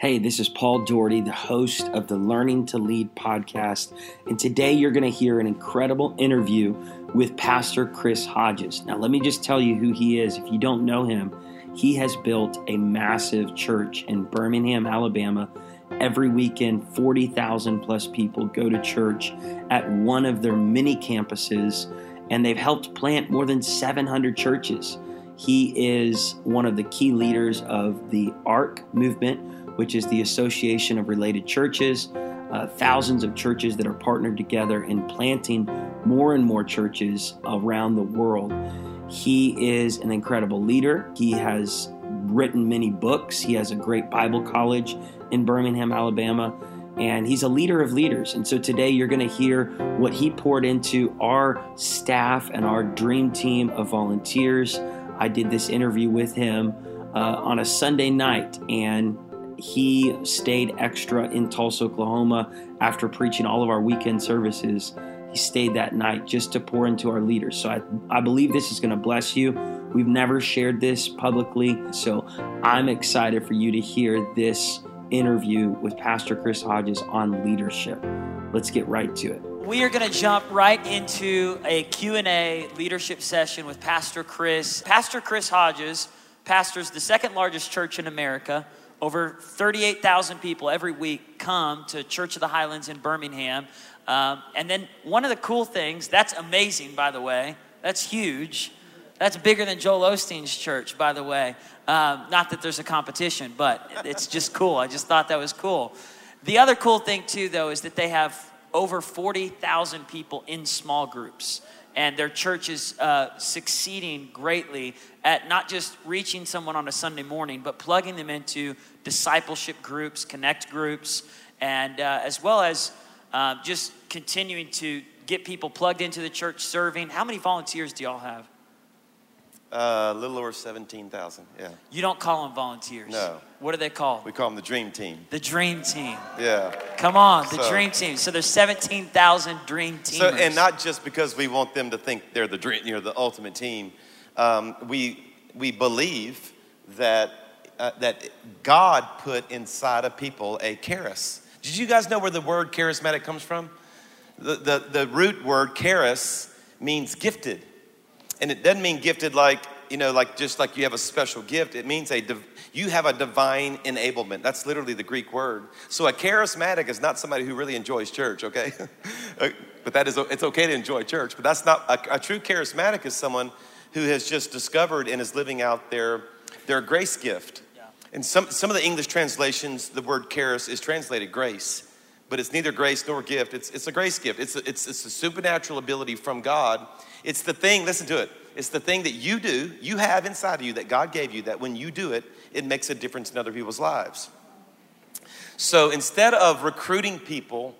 Hey, this is Paul Daugherty, the host of the Learning to Lead podcast. And today you're going to hear an incredible interview with Pastor Chris Hodges. Now, let me just tell you who he is. If you don't know him, he has built a massive church in Birmingham, Alabama. Every weekend, 40,000 plus people go to church at one of their many campuses, and they've helped plant more than 700 churches. He is one of the key leaders of the ARC movement which is the Association of Related Churches, uh, thousands of churches that are partnered together in planting more and more churches around the world. He is an incredible leader. He has written many books. He has a great Bible college in Birmingham, Alabama, and he's a leader of leaders. And so today you're going to hear what he poured into our staff and our dream team of volunteers. I did this interview with him uh, on a Sunday night, and he stayed extra in Tulsa, Oklahoma after preaching all of our weekend services. He stayed that night just to pour into our leaders. So I, I believe this is going to bless you. We've never shared this publicly. So I'm excited for you to hear this interview with Pastor Chris Hodges on leadership. Let's get right to it. We are going to jump right into a Q&A leadership session with Pastor Chris. Pastor Chris Hodges pastors the second largest church in America over 38,000 people every week come to Church of the Highlands in Birmingham. Um, and then one of the cool things, that's amazing, by the way, that's huge. That's bigger than Joel Osteen's church, by the way. Um, not that there's a competition, but it's just cool. I just thought that was cool. The other cool thing, too, though, is that they have over 40,000 people in small groups and their church is uh, succeeding greatly at not just reaching someone on a Sunday morning, but plugging them into discipleship groups, connect groups, and uh, as well as uh, just continuing to get people plugged into the church serving. How many volunteers do y'all have? Uh, a little over 17,000, yeah. You don't call them volunteers. No. What are they called? We call them the Dream Team. The Dream Team. Yeah. Come on, the So- Dream Team. So there's 17,000 Dream Teamers. So, and not just because we want them to think they're the dream, you know, the ultimate team. Um, we we believe that uh, that God put inside of people a charis. Did you guys know where the word charismatic comes from? The the, the root word charis means gifted, and it doesn't mean gifted like you know, like just like you have a special gift. It means a div- you have a divine enablement. That's literally the Greek word. So a charismatic is not somebody who really enjoys church. Okay, uh, but that is it's okay to enjoy church. But that's not a, a true charismatic is someone who has just discovered and is living out their their grace gift. And some some of the English translations, the word charis is translated grace but it's neither grace nor gift. It's, it's a grace gift. It's a, it's, it's a supernatural ability from God. It's the thing, listen to it, it's the thing that you do, you have inside of you that God gave you, that when you do it, it makes a difference in other people's lives. So instead of recruiting people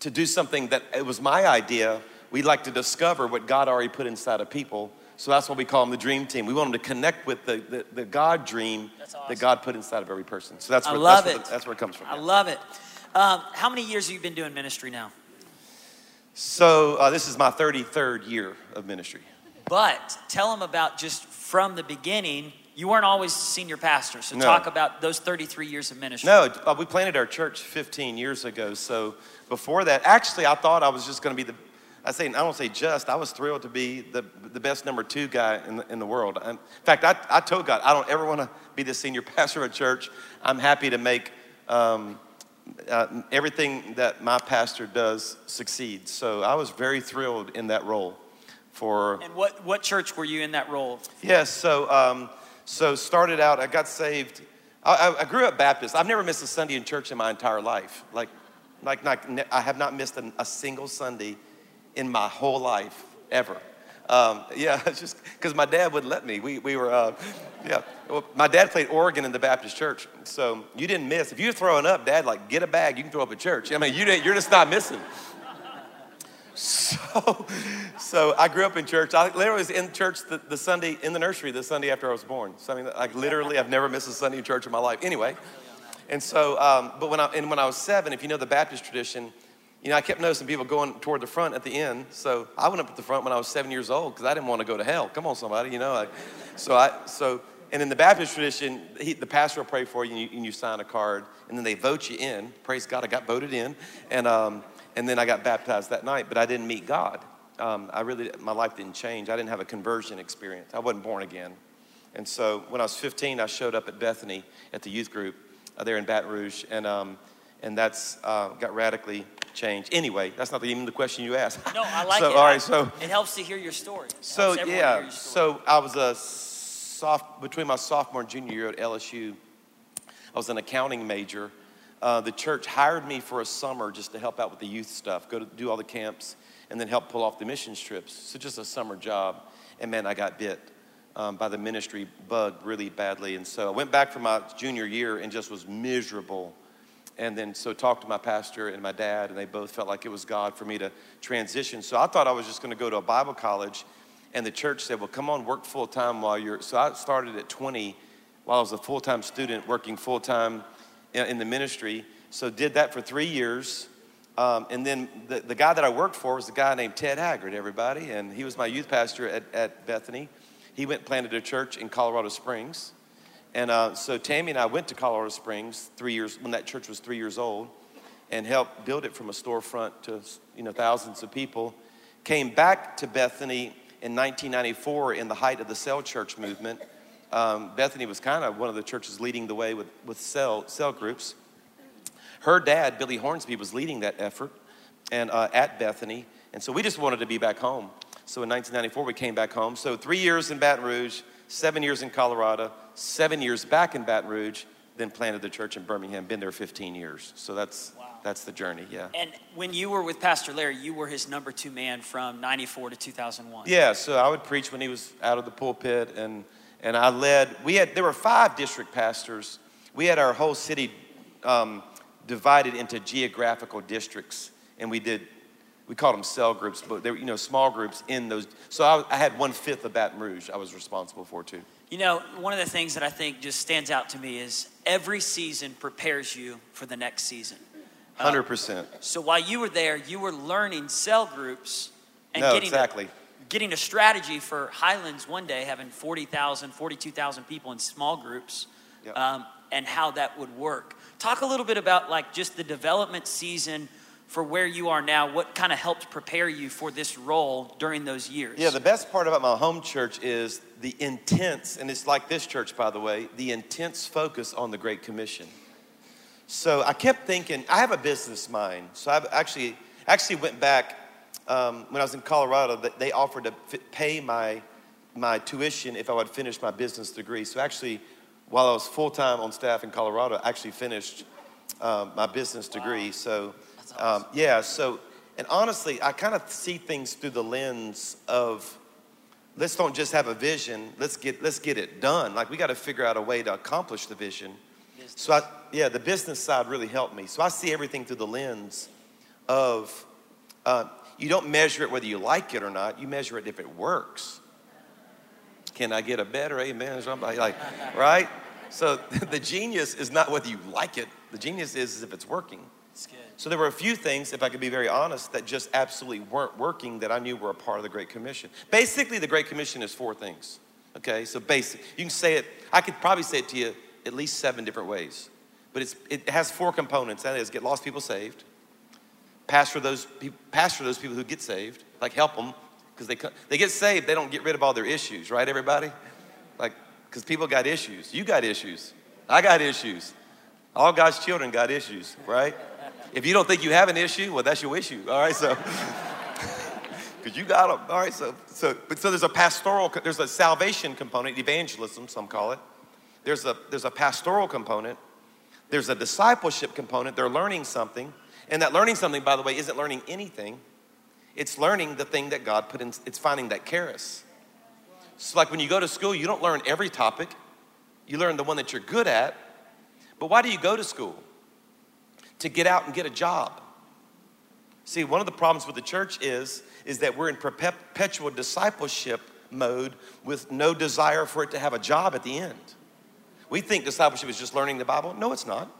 to do something that it was my idea, we like to discover what God already put inside of people. So that's what we call them the dream team. We want them to connect with the, the, the God dream awesome. that God put inside of every person. So that's I where, love that's, where it. the- that's where it comes from. I yeah. love it. Um, how many years have you been doing ministry now? So uh, this is my 33rd year of ministry. But tell them about just from the beginning. You weren't always senior pastor, so No. talk about those 33 years of ministry. No, uh, we planted our church 15 years ago. So before that, actually, I thought I was just going to be the. I say I don't say just. I was thrilled to be the the best number two guy in the, in the world. And in fact, I, I told God I don't ever want to be the senior pastor of a church. I'm happy to make um, uh, everything that my pastor does succeeds. So I was very thrilled in that role. For And what, what church were you in that role? Yes, so um, so started out. I got saved. I, I- I grew up Baptist. I've never missed a Sunday in church in my entire life. Like, like, like I have not missed a, a single Sunday in my whole life ever. Um, yeah, just because my dad wouldn't let me. We, we were, uh, yeah. Well, my dad played organ in the Baptist church, so you didn't miss. If you're throwing up, Dad, like get a bag. You can throw up at church. I mean, you didn't, you're just not missing. So, so I grew up in church. I literally was in church the, the Sunday in the nursery the Sunday after I was born. I mean, like literally, I've never missed a Sunday in church in my life. Anyway, and so, um, but when I and when I was seven, if you know the Baptist tradition, you know I kept noticing people going toward the front at the end. So I went up at the front when I was seven years old because I didn't want to go to hell. Come on, somebody, you know. So I so and in the Baptist tradition, he, the pastor will pray for you and, you and, you, sign a card, and then they vote you in. Praise God, I got voted in, and um, and then I got baptized that night. But I didn't meet God. Um, I really, my life didn't change. I didn't have a conversion experience. I wasn't born again. And so when I was 15, I showed up at Bethany at the youth group uh, there in Baton Rouge, and um, and that's uh, got radically changed. Anyway, that's not even the question you asked. No, I like so, it. All right, so it helps to hear your story. It so yeah, story. so I was a soft between my sophomore and junior year at LSU. I was an accounting major. Uh, the church hired me for a summer just to help out with the youth stuff, go to do all the camps, and then help pull off the mission trips. So just a summer job. And man, I got bit um, by the ministry bug really badly. And so I went back for my junior year and just was miserable. And then so talked to my pastor and my dad, and they both felt like it was God for me to transition. So I thought I was just going to go to a Bible college. And the church said, Well, come on, work full time while you're. So I started at 20 while I was a full time student, working full time in the ministry. So did that for three years. Um, and then the, the guy that I worked for was a guy named Ted Haggard, everybody. And he was my youth pastor at, at Bethany. He went planted a church in Colorado Springs. And uh, so Tammy and I went to Colorado Springs three years when that church was three years old, and helped build it from a storefront to you know thousands of people. Came back to Bethany in 1994 in the height of the cell church movement. Um, Bethany was kind of one of the churches leading the way with, with cell, cell groups. Her dad, Billy Hornsby, was leading that effort and uh, at Bethany. And so we just wanted to be back home. So in 1994, we came back home. So three years in Baton Rouge, seven years in Colorado, seven years back in Baton Rouge, then planted the church in Birmingham. Been there 15 years. So that's wow. that's the journey. Yeah. And when you were with Pastor Larry, you were his number two man from '94 to 2001. Yeah. So I would preach when he was out of the pulpit, and and I led. We had there were five district pastors. We had our whole city um, divided into geographical districts, and we did we called them cell groups, but they were, you know, small groups in those. So I, I had one fifth of Baton Rouge I was responsible for too. You know, one of the things that I think just stands out to me is every season prepares you for the next season. Uh, Hundred uh, percent. So while you were there, you were learning cell groups and no, getting exactly. A, getting a strategy for Highlands one day, having 40,000, 42,000 people in small groups, yep. um, and how that would work. Talk a little bit about like just the development season for where you are now, what kind of helped prepare you for this role during those years? Yeah, the best part about my home church is the intense, and it's like this church, by the way, the intense focus on the Great Commission. So I kept thinking, I have a business mind. So I actually actually went back um, when I was in Colorado. They offered to pay my my tuition if I would finish my business degree. So actually, while I was full time on staff in Colorado, I actually finished um, my business degree. Wow. So um, yeah, so, and honestly, I kind of see things through the lens of let's don't just have a vision, let's get, let's get it done. Like, we got to figure out a way to accomplish the vision. Business. So, I, yeah, the business side really helped me. So, I see everything through the lens of uh, you don't measure it whether you like it or not, you measure it if it works. Can I get a better amen? Somebody like, right? So the genius is not whether you like it. The genius is if it's working. So there were a few things, if I could be very honest, that just absolutely weren't working that I knew were a part of the Great Commission. Basically, the Great Commission is four things. Okay, so basic. You can say it, I could probably say it to you at least seven different ways. But it's, it has four components. That is, get lost people saved, pastor those, pastor those people who get saved, like help them, because they, they get saved, they don't get rid of all their issues, right, everybody? Like, because people got issues. You got issues. I got issues. All God's children got issues, right? If you don't think you have an issue, well, that's your issue. All right, so because you got them. All right, so so but so there's a pastoral, there's a salvation component, evangelism, some call it. There's a there's a pastoral component. There's a discipleship component. They're learning something, and that learning something, by the way, isn't learning anything. It's learning the thing that God put in. It's finding that charis. It's like when you go to school, you don't learn every topic. You learn the one that you're good at. But why do you go to school? To get out and get a job. See, one of the problems with the church is, is that we're in perpetual discipleship mode with no desire for it to have a job at the end. We think discipleship is just learning the Bible. No, it's not.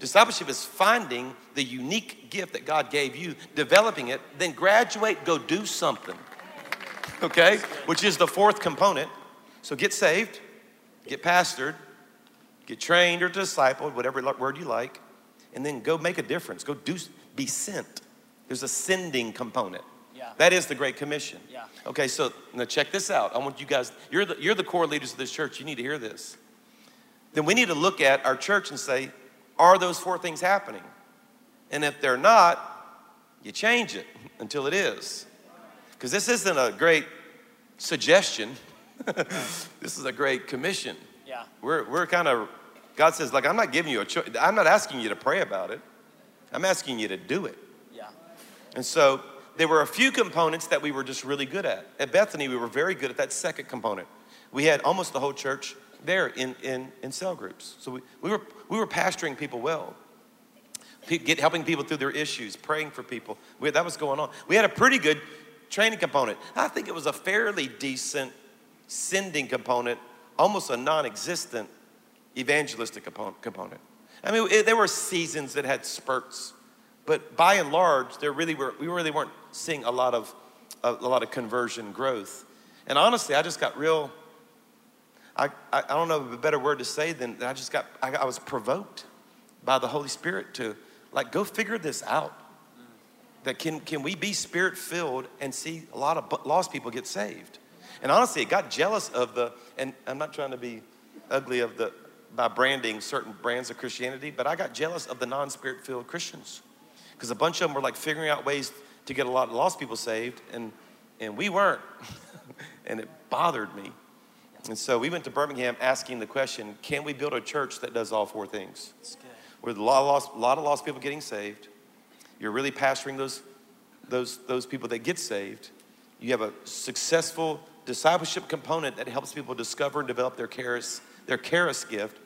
Discipleship is finding the unique gift that God gave you, developing it, then graduate, go do something. Okay? Which is the fourth component. So get saved, get pastored, get trained or discipled, whatever word you like, and then go make a difference. Go do, be sent. There's a sending component. Yeah. That is the Great Commission. Yeah. Okay, so now check this out. I want you guys, you're the, you're the core leaders of this church. You need to hear this. Then we need to look at our church and say, are those four things happening? And if they're not, you change it until it is. Because this isn't a great suggestion, this is a great commission. Yeah. We're, we're kind of, God says, like, I'm not giving you a choice. I'm not asking you to pray about it. I'm asking you to do it. Yeah. And so there were a few components that we were just really good at. At Bethany, we were very good at that second component. We had almost the whole church there in, in, in cell groups. So we, we, were, we were pastoring people well, get, helping people through their issues, praying for people. We, that was going on. We had a pretty good training component. I think it was a fairly decent sending component, almost a non existent evangelistic component. I mean, it, there were seasons that had spurts, but by and large, there really were, we really weren't seeing a lot of, a, a lot of conversion growth. And honestly, I just got real, I, I, I don't know a better word to say than I just got, I, I was provoked by the Holy Spirit to like, go figure this out. That can, can we be spirit filled and see a lot of lost people get saved? And honestly, it got jealous of the, and I'm not trying to be ugly of the, by branding certain brands of Christianity, but I got jealous of the non spirit filled Christians. Because a bunch of them were like figuring out ways to get a lot of lost people saved, and, and we weren't. and it bothered me. And so we went to Birmingham asking the question can we build a church that does all four things? With a lot of lost, a lot of lost people getting saved, you're really pastoring those, those, those people that get saved. You have a successful discipleship component that helps people discover and develop their charis, their charis gift,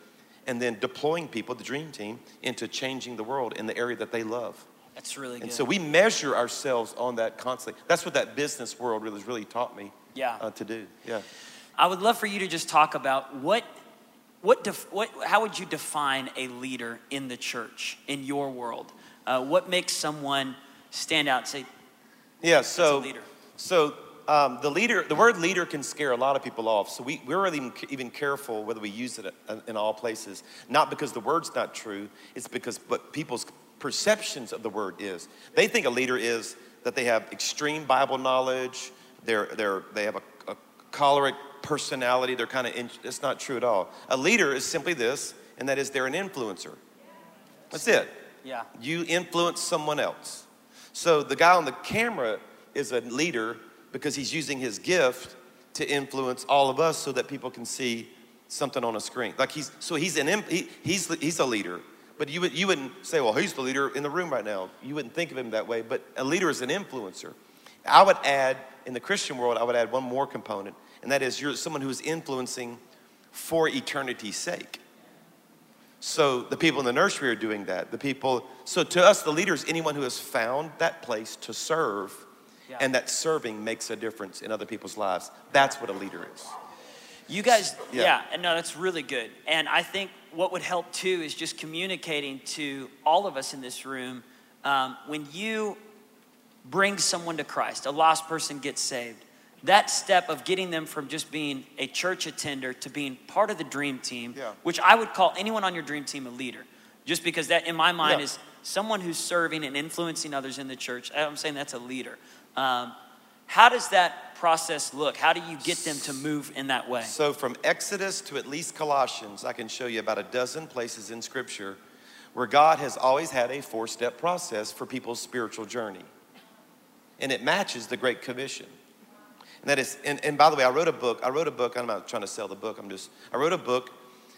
and then deploying people, the dream team, into changing the world in the area that they love. That's really good. And so we measure ourselves on that constantly. That's what that business world really has really taught me yeah. Uh, to do. Yeah. I would love for you to just talk about what, what, def, what how would you define a leader in the church, in your world? Uh, what makes someone stand out and say, yeah, so, leader? So um, the leader, the word leader can scare a lot of people off. So we, we're really even, even careful whether we use it in all places. Not because the word's not true, it's because what people's perceptions of the word is. They think a leader is that they have extreme Bible knowledge, they're, they're, they have a, a choleric personality, they're kind of, it's not true at all. A leader is simply this, and that is they're an influencer. That's it. Yeah. You influence someone else. So the guy on the camera is a leader because he's using his gift to influence all of us so that people can see something on a screen. Like he's so he's an he, he's he's a leader. But you would you wouldn't say, well, he's the leader in the room right now. You wouldn't think of him that way. But a leader is an influencer. I would add in the Christian world, I would add one more component, and that is you're someone who is influencing for eternity's sake. So the people in the nursery are doing that. The people, so to us, the leader is anyone who has found that place to serve, yeah. and that serving makes a difference in other people's lives. That's what a leader is. You guys, yeah, yeah no, that's really good. And I think what would help too is just communicating to all of us in this room um, when you bring someone to Christ, a lost person gets saved that step of getting them from just being a church attender to being part of the dream team, yeah. which I would call anyone on your dream team a leader, just because that in my mind yeah. is someone who's serving and influencing others in the church. I'm saying that's a leader. Um, how does that process look? How do you get them to move in that way? So, from Exodus to at least Colossians, I can show you about a dozen places in Scripture where God has always had a four step process for people's spiritual journey. And it matches the Great Commission. And that is, and, and by the way, I wrote a book. I wrote a book. I'm not trying to sell the book. I'm just, I wrote a book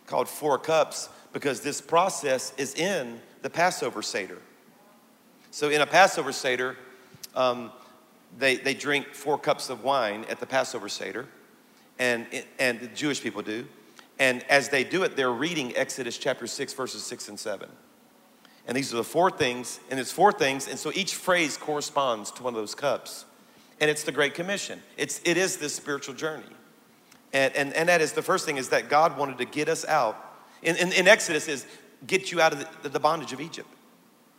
called Four Cups because this process is in the Passover Seder. So in a Passover Seder, um, they, they drink four cups of wine at the Passover Seder, and, and the Jewish people do. And as they do it, they're reading Exodus chapter 6, verses 6 and 7. And these are the four things, and it's four things, and so each phrase corresponds to one of those cups and it's the Great Commission. It's, it is this spiritual journey. And, and, and that is the first thing is that God wanted to get us out. In, in, in Exodus is get you out of the, the bondage of Egypt.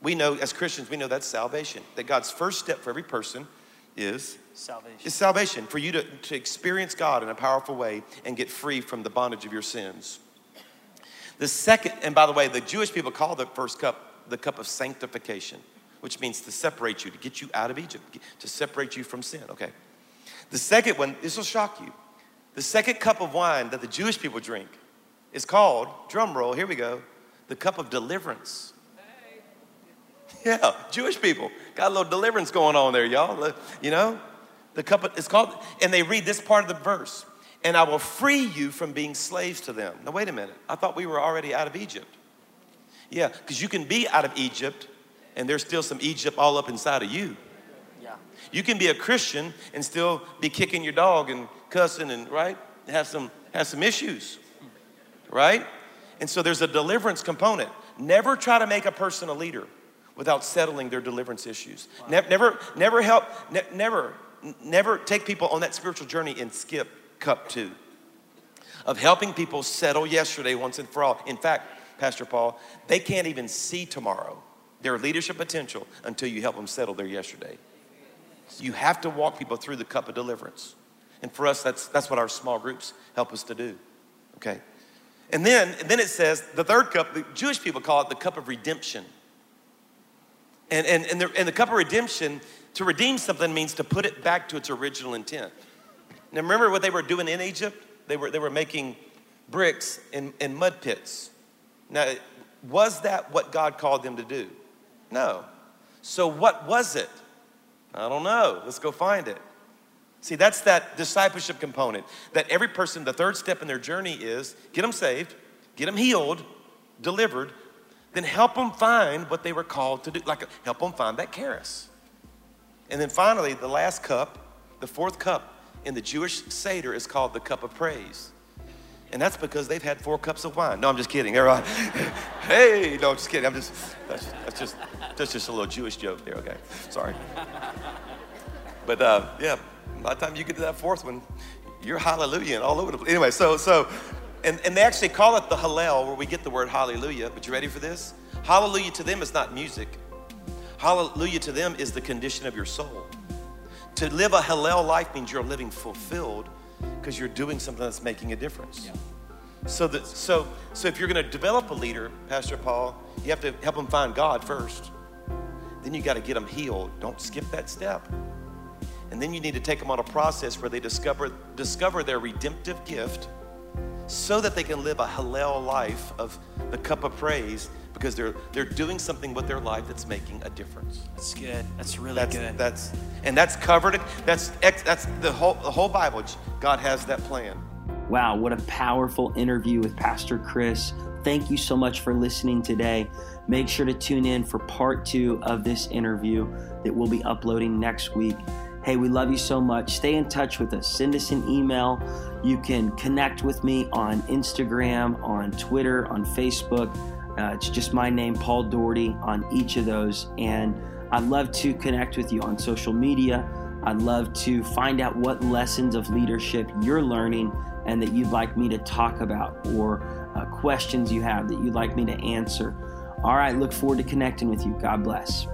We know as Christians, we know that's salvation. That God's first step for every person is Salvation. is salvation for you to, to experience God in a powerful way and get free from the bondage of your sins. The second, and by the way, the Jewish people call the first cup the cup of sanctification, which means to separate you, to get you out of Egypt, to separate you from sin. Okay. The second one, this will shock you. The second cup of wine that the Jewish people drink is called, drum roll, here we go, the cup of deliverance. Yeah, Jewish people got a little deliverance going on there, y'all. You know, the cup of, it's called, and they read this part of the verse, and I will free you from being slaves to them. Now, wait a minute. I thought we were already out of Egypt. Yeah, because you can be out of Egypt, and there's still some Egypt all up inside of you. Yeah. You can be a Christian and still be kicking your dog and cussing and right have some have some issues, right? And so there's a deliverance component. Never try to make a person a leader without settling their deliverance issues. Ne- never, never help. Ne- never, never take people on that spiritual journey and skip cup two of helping people settle yesterday once and for all. In fact, Pastor Paul, they can't even see tomorrow their leadership potential until you help them settle their yesterday. You have to walk people through the cup of deliverance. And for us, that's, that's what our small groups help us to do. Okay? And then, and then it says the third cup, the Jewish people call it the cup of redemption. And, and, and, the, and the cup of redemption, to redeem something means to put it back to its original intent. Now, remember what they were doing in Egypt? They were, they were making bricks in, in mud pits. Now, was that what God called them to do? No. So, what was it? I don't know. Let's go find it. See, that's that discipleship component that every person, the third step in their journey is get them saved, get them healed, delivered, then help them find what they were called to do, like help them find that charis. And then finally, the last cup, the fourth cup in the Jewish Seder is called the cup of praise. And that's because they've had four cups of wine. No, I'm just kidding. Everybody, hey, no, I'm just kidding. I'm just, that's, that's just, that's just a little Jewish joke there, okay? Sorry. But uh, yeah, by the time you get to that fourth one, you're hallelujah and all over the place. Anyway, so, so, and, and they actually call it the Hallel, where we get the word hallelujah. But you ready for this? Hallelujah to them is not music. Hallelujah to them is the condition of your soul. To live a Hallel life means you're living fulfilled because you're doing something that's making a difference. Yeah. So, that, so, so if you're going to develop a leader, Pastor Paul, you have to help them find God first. Then you got to get them healed. Don't skip that step. And then you need to take them on a process where they discover, discover their redemptive gift so that they can live a Hallel life of the cup of praise because they're, they're doing something with their life that's making a difference. That's good. That's really That's, good. that's, and that's covered. That's, that's the whole, the whole Bible. God has that plan. Wow, what a powerful interview with Pastor Chris. Thank you so much for listening today. Make sure to tune in for part two of this interview that we'll be uploading next week. Hey, we love you so much. Stay in touch with us. Send us an email. You can connect with me on Instagram, on Twitter, on Facebook. Uh, it's just my name, Paul Daugherty, on each of those. And I'd love to connect with you on social media. I'd love to find out what lessons of leadership you're learning and that you'd like me to talk about or uh, questions you have that you'd like me to answer. All right, look forward to connecting with you. God bless.